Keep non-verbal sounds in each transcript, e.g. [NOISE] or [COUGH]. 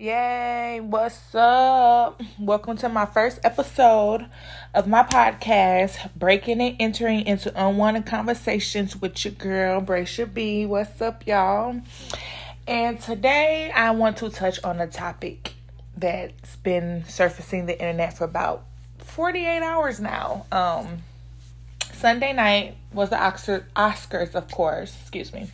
Yay, what's up? Welcome to my first episode of my podcast, Breaking and Entering into Unwanted Conversations with your girl, Bracia B. What's up, y'all? And today I want to touch on a topic that's been surfacing the internet for about 48 hours now. Um, Sunday night was the Oscars, of course, excuse me.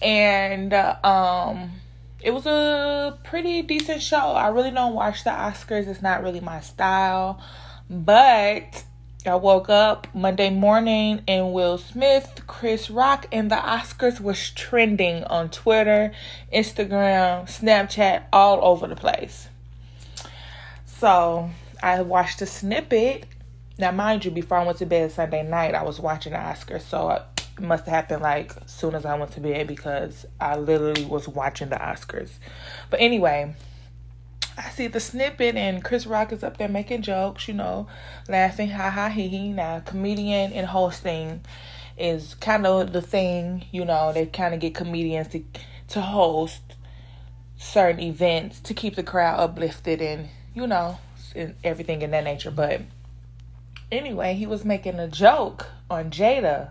And, uh, um, it was a pretty decent show. I really don't watch the Oscars. It's not really my style. But I woke up Monday morning and Will Smith, Chris Rock, and the Oscars was trending on Twitter, Instagram, Snapchat, all over the place. So I watched a snippet. Now, mind you, before I went to bed Sunday night, I was watching the Oscars. So must have happened like soon as I went to bed because I literally was watching the Oscars. But anyway, I see the snippet and Chris Rock is up there making jokes, you know, laughing, ha ha he he. Now, comedian and hosting is kind of the thing, you know, they kind of get comedians to to host certain events to keep the crowd uplifted and, you know, and everything in that nature. But anyway, he was making a joke on Jada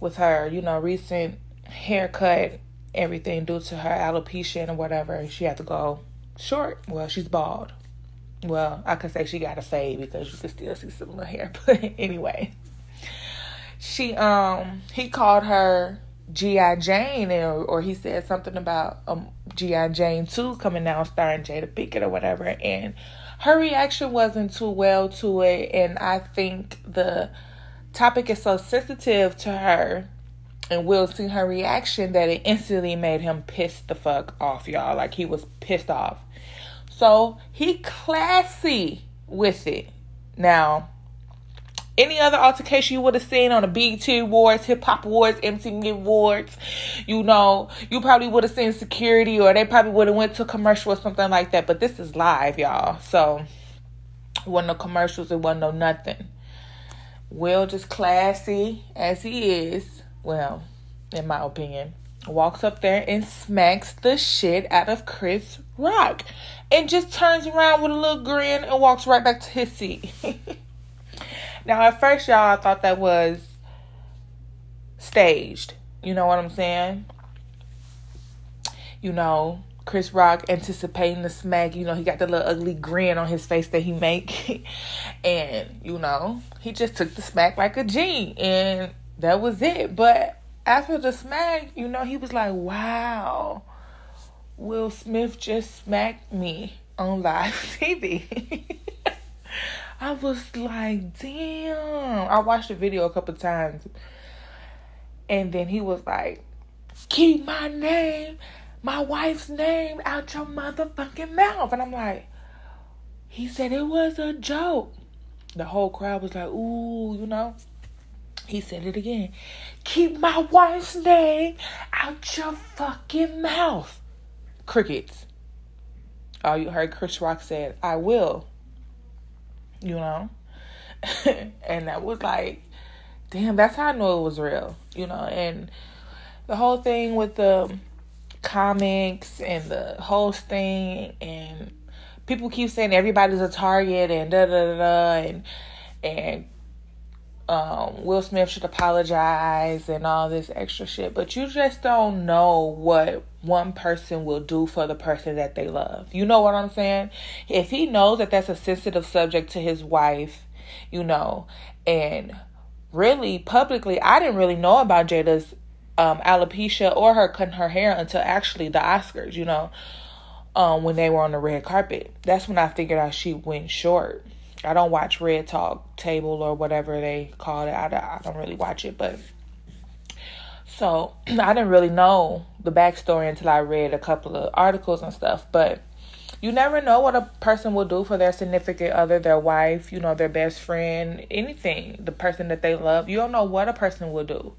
with her, you know, recent haircut, everything due to her alopecia and whatever. She had to go short. Well, she's bald. Well, I could say she got a fade because you could still see some of her hair. [LAUGHS] But anyway, she um he called her G.I. Jane or, or he said something about um G.I. Jane 2 coming out starring Jada Pinkett or whatever and her reaction wasn't too well to it and I think the topic is so sensitive to her and we'll see her reaction that it instantly made him pissed the fuck off, y'all. Like he was pissed off. So he classy with it. Now, any other altercation you would have seen on the BET Awards, Hip Hop Awards, MTV Awards, you know, you probably would have seen security or they probably would have went to commercial or something like that. But this is live, y'all. So, wasn't no commercials, it wasn't no nothing. Will, just classy as he is, well, in my opinion, walks up there and smacks the shit out of Chris Rock and just turns around with a little grin and walks right back to his seat. [LAUGHS] now, at first, y'all, I thought that was staged. You know what I'm saying? You know, Chris Rock anticipating the smack. You know, he got the little ugly grin on his face that he make. [LAUGHS] and, you know, he just took the smack like a G. And that was it. But after the smack, you know, he was like, wow, Will Smith just smacked me on live [LAUGHS] TV. I was like, damn. I watched the video a couple times. And then he was like, keep my name my wife's name out your motherfucking mouth. And I'm like, he said it was a joke. The whole crowd was like, ooh, you know. He said it again. Keep my wife's name out your fucking mouth. Crickets. Oh, you heard Chris Rock said, I will. You know? [LAUGHS] and that was like, damn, that's how I know it was real. You know, and the whole thing with the comics and the hosting and people keep saying everybody's a target and da da da da and and um, Will Smith should apologize and all this extra shit, but you just don't know what one person will do for the person that they love. You know what I'm saying? If he knows that that's a sensitive subject to his wife, you know, and really publicly, I didn't really know about Jada's um, alopecia or her cutting her hair until actually the Oscars, you know, um, when they were on the red carpet. That's when I figured out she went short. I don't watch Red Talk Table or whatever they call it. I, I don't really watch it, but so [CLEARS THROAT] I didn't really know the backstory until I read a couple of articles and stuff. But you never know what a person will do for their significant other, their wife, you know, their best friend, anything, the person that they love. You don't know what a person will do.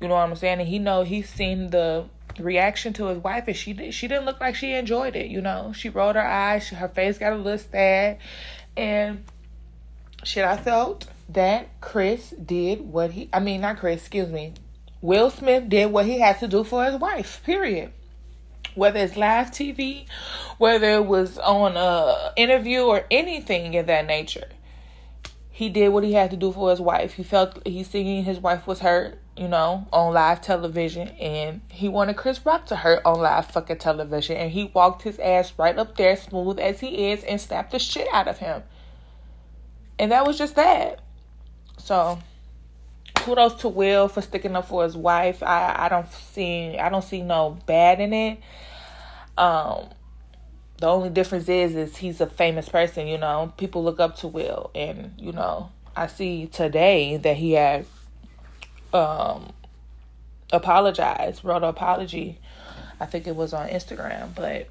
You know what I'm saying? And he know he's seen the reaction to his wife, and she she didn't look like she enjoyed it. You know, she rolled her eyes, her face got a little sad, and shit. I felt that Chris did what he. I mean, not Chris. Excuse me. Will Smith did what he had to do for his wife. Period. whether it's live TV, whether it was on a interview or anything of that nature. He did what he had to do for his wife. He felt he seen his wife was hurt, you know, on live television, and he wanted Chris Rock to hurt on live fucking television, and he walked his ass right up there, smooth as he is, and snapped the shit out of him. And that was just that. So kudos to Will for sticking up for his wife. I, I don't see I don't see no bad in it. Um the only difference is is he's a famous person, you know. People look up to Will and, you know, I see today that he had um apologized, wrote an apology. I think it was on Instagram, but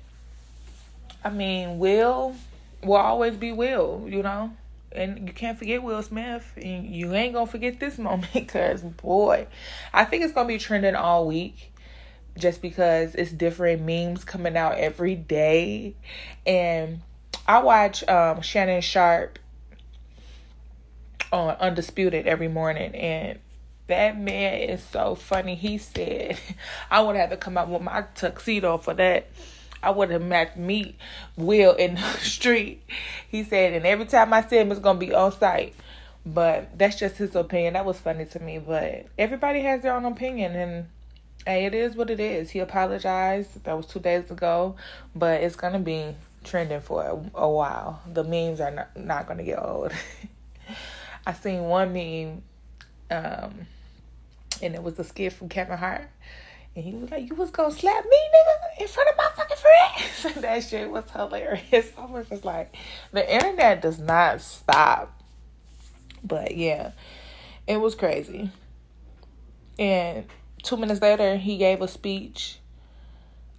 I mean, Will will always be Will, you know and you can't forget Will Smith. And you ain't gonna forget this [LAUGHS] moment because boy, I think it's gonna be trending all week. Just because it's different memes coming out every day, and I watch um, Shannon Sharpe on Undisputed every morning, and that man is so funny. He said, [LAUGHS] "I would have to come out with my tuxedo for that." I would have met me Will in the [LAUGHS] street. He said, and every time I see him, it's gonna be on sight. But that's just his opinion. That was funny to me. But everybody has their own opinion, and hey, it is what it is. He apologized. That was two days ago, but it's gonna be trending for a, a while. The memes are not, not gonna get old. [LAUGHS] I seen one meme, um, and it was a skit from Kevin Hart and he was like, You was gonna slap me, nigga, in front of my fucking friends. [LAUGHS] that shit was hilarious. [LAUGHS] I was just like, the internet does not stop. But yeah, it was crazy. And two minutes later, he gave a speech,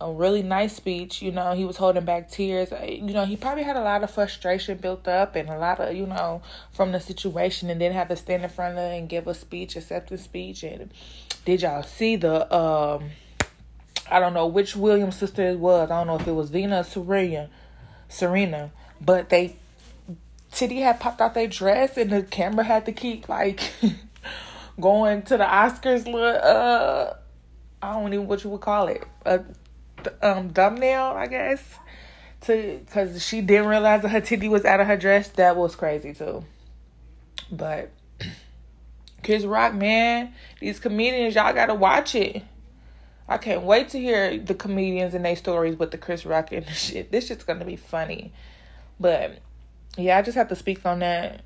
a really nice speech. You know, he was holding back tears. You know, he probably had a lot of frustration built up and a lot of, you know, from the situation and then have to stand in front of and give a speech, acceptance speech. And did y'all see the um I don't know which Williams sister it was. I don't know if it was Vina or Serena Serena. But they Titty had popped out their dress and the camera had to keep like [LAUGHS] going to the Oscars little uh I don't even what you would call it. A um thumbnail, I guess. To cause she didn't realize that her titty was out of her dress. That was crazy too. But [CLEARS THROAT] Chris Rock, man, these comedians, y'all gotta watch it. I can't wait to hear the comedians and their stories with the Chris Rock and [LAUGHS] shit. This shit's gonna be funny. But yeah, I just have to speak on that.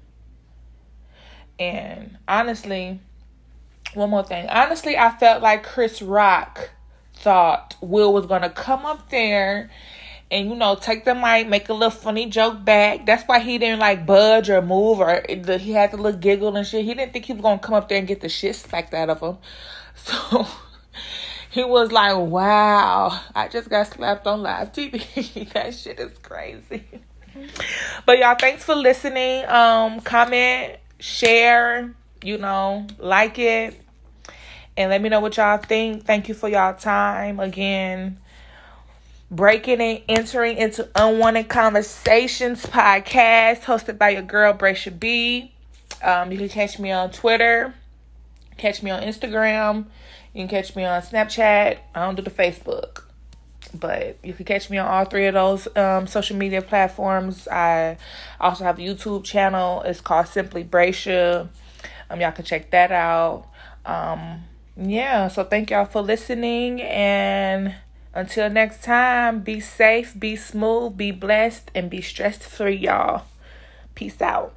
And honestly, one more thing. Honestly, I felt like Chris Rock thought Will was gonna come up there and you know take the mic, make a little funny joke back. That's why he didn't like budge or move or the, he had to look giggle and shit. He didn't think he was gonna come up there and get the shit smacked out of him. [LAUGHS] So he was like, "Wow, I just got slapped on live TV. [LAUGHS] that shit is crazy." But y'all, thanks for listening. Um, comment, share, you know, like it, and let me know what y'all think. Thank you for y'all time again Breaking and Entering into Unwanted Conversations podcast, hosted by your girl, Bracia B. Um, you can catch me on Twitter, catch me on Instagram, you can catch me on Snapchat. I don't do the Facebook, but you can catch me on all three of those um, social media platforms. I also have a YouTube channel. It's called Simply Bracia. Um, y'all can check that out. Um, yeah, so thank y'all for listening and until next time, be safe, be smooth, be blessed, and be stress free, y'all. Peace out.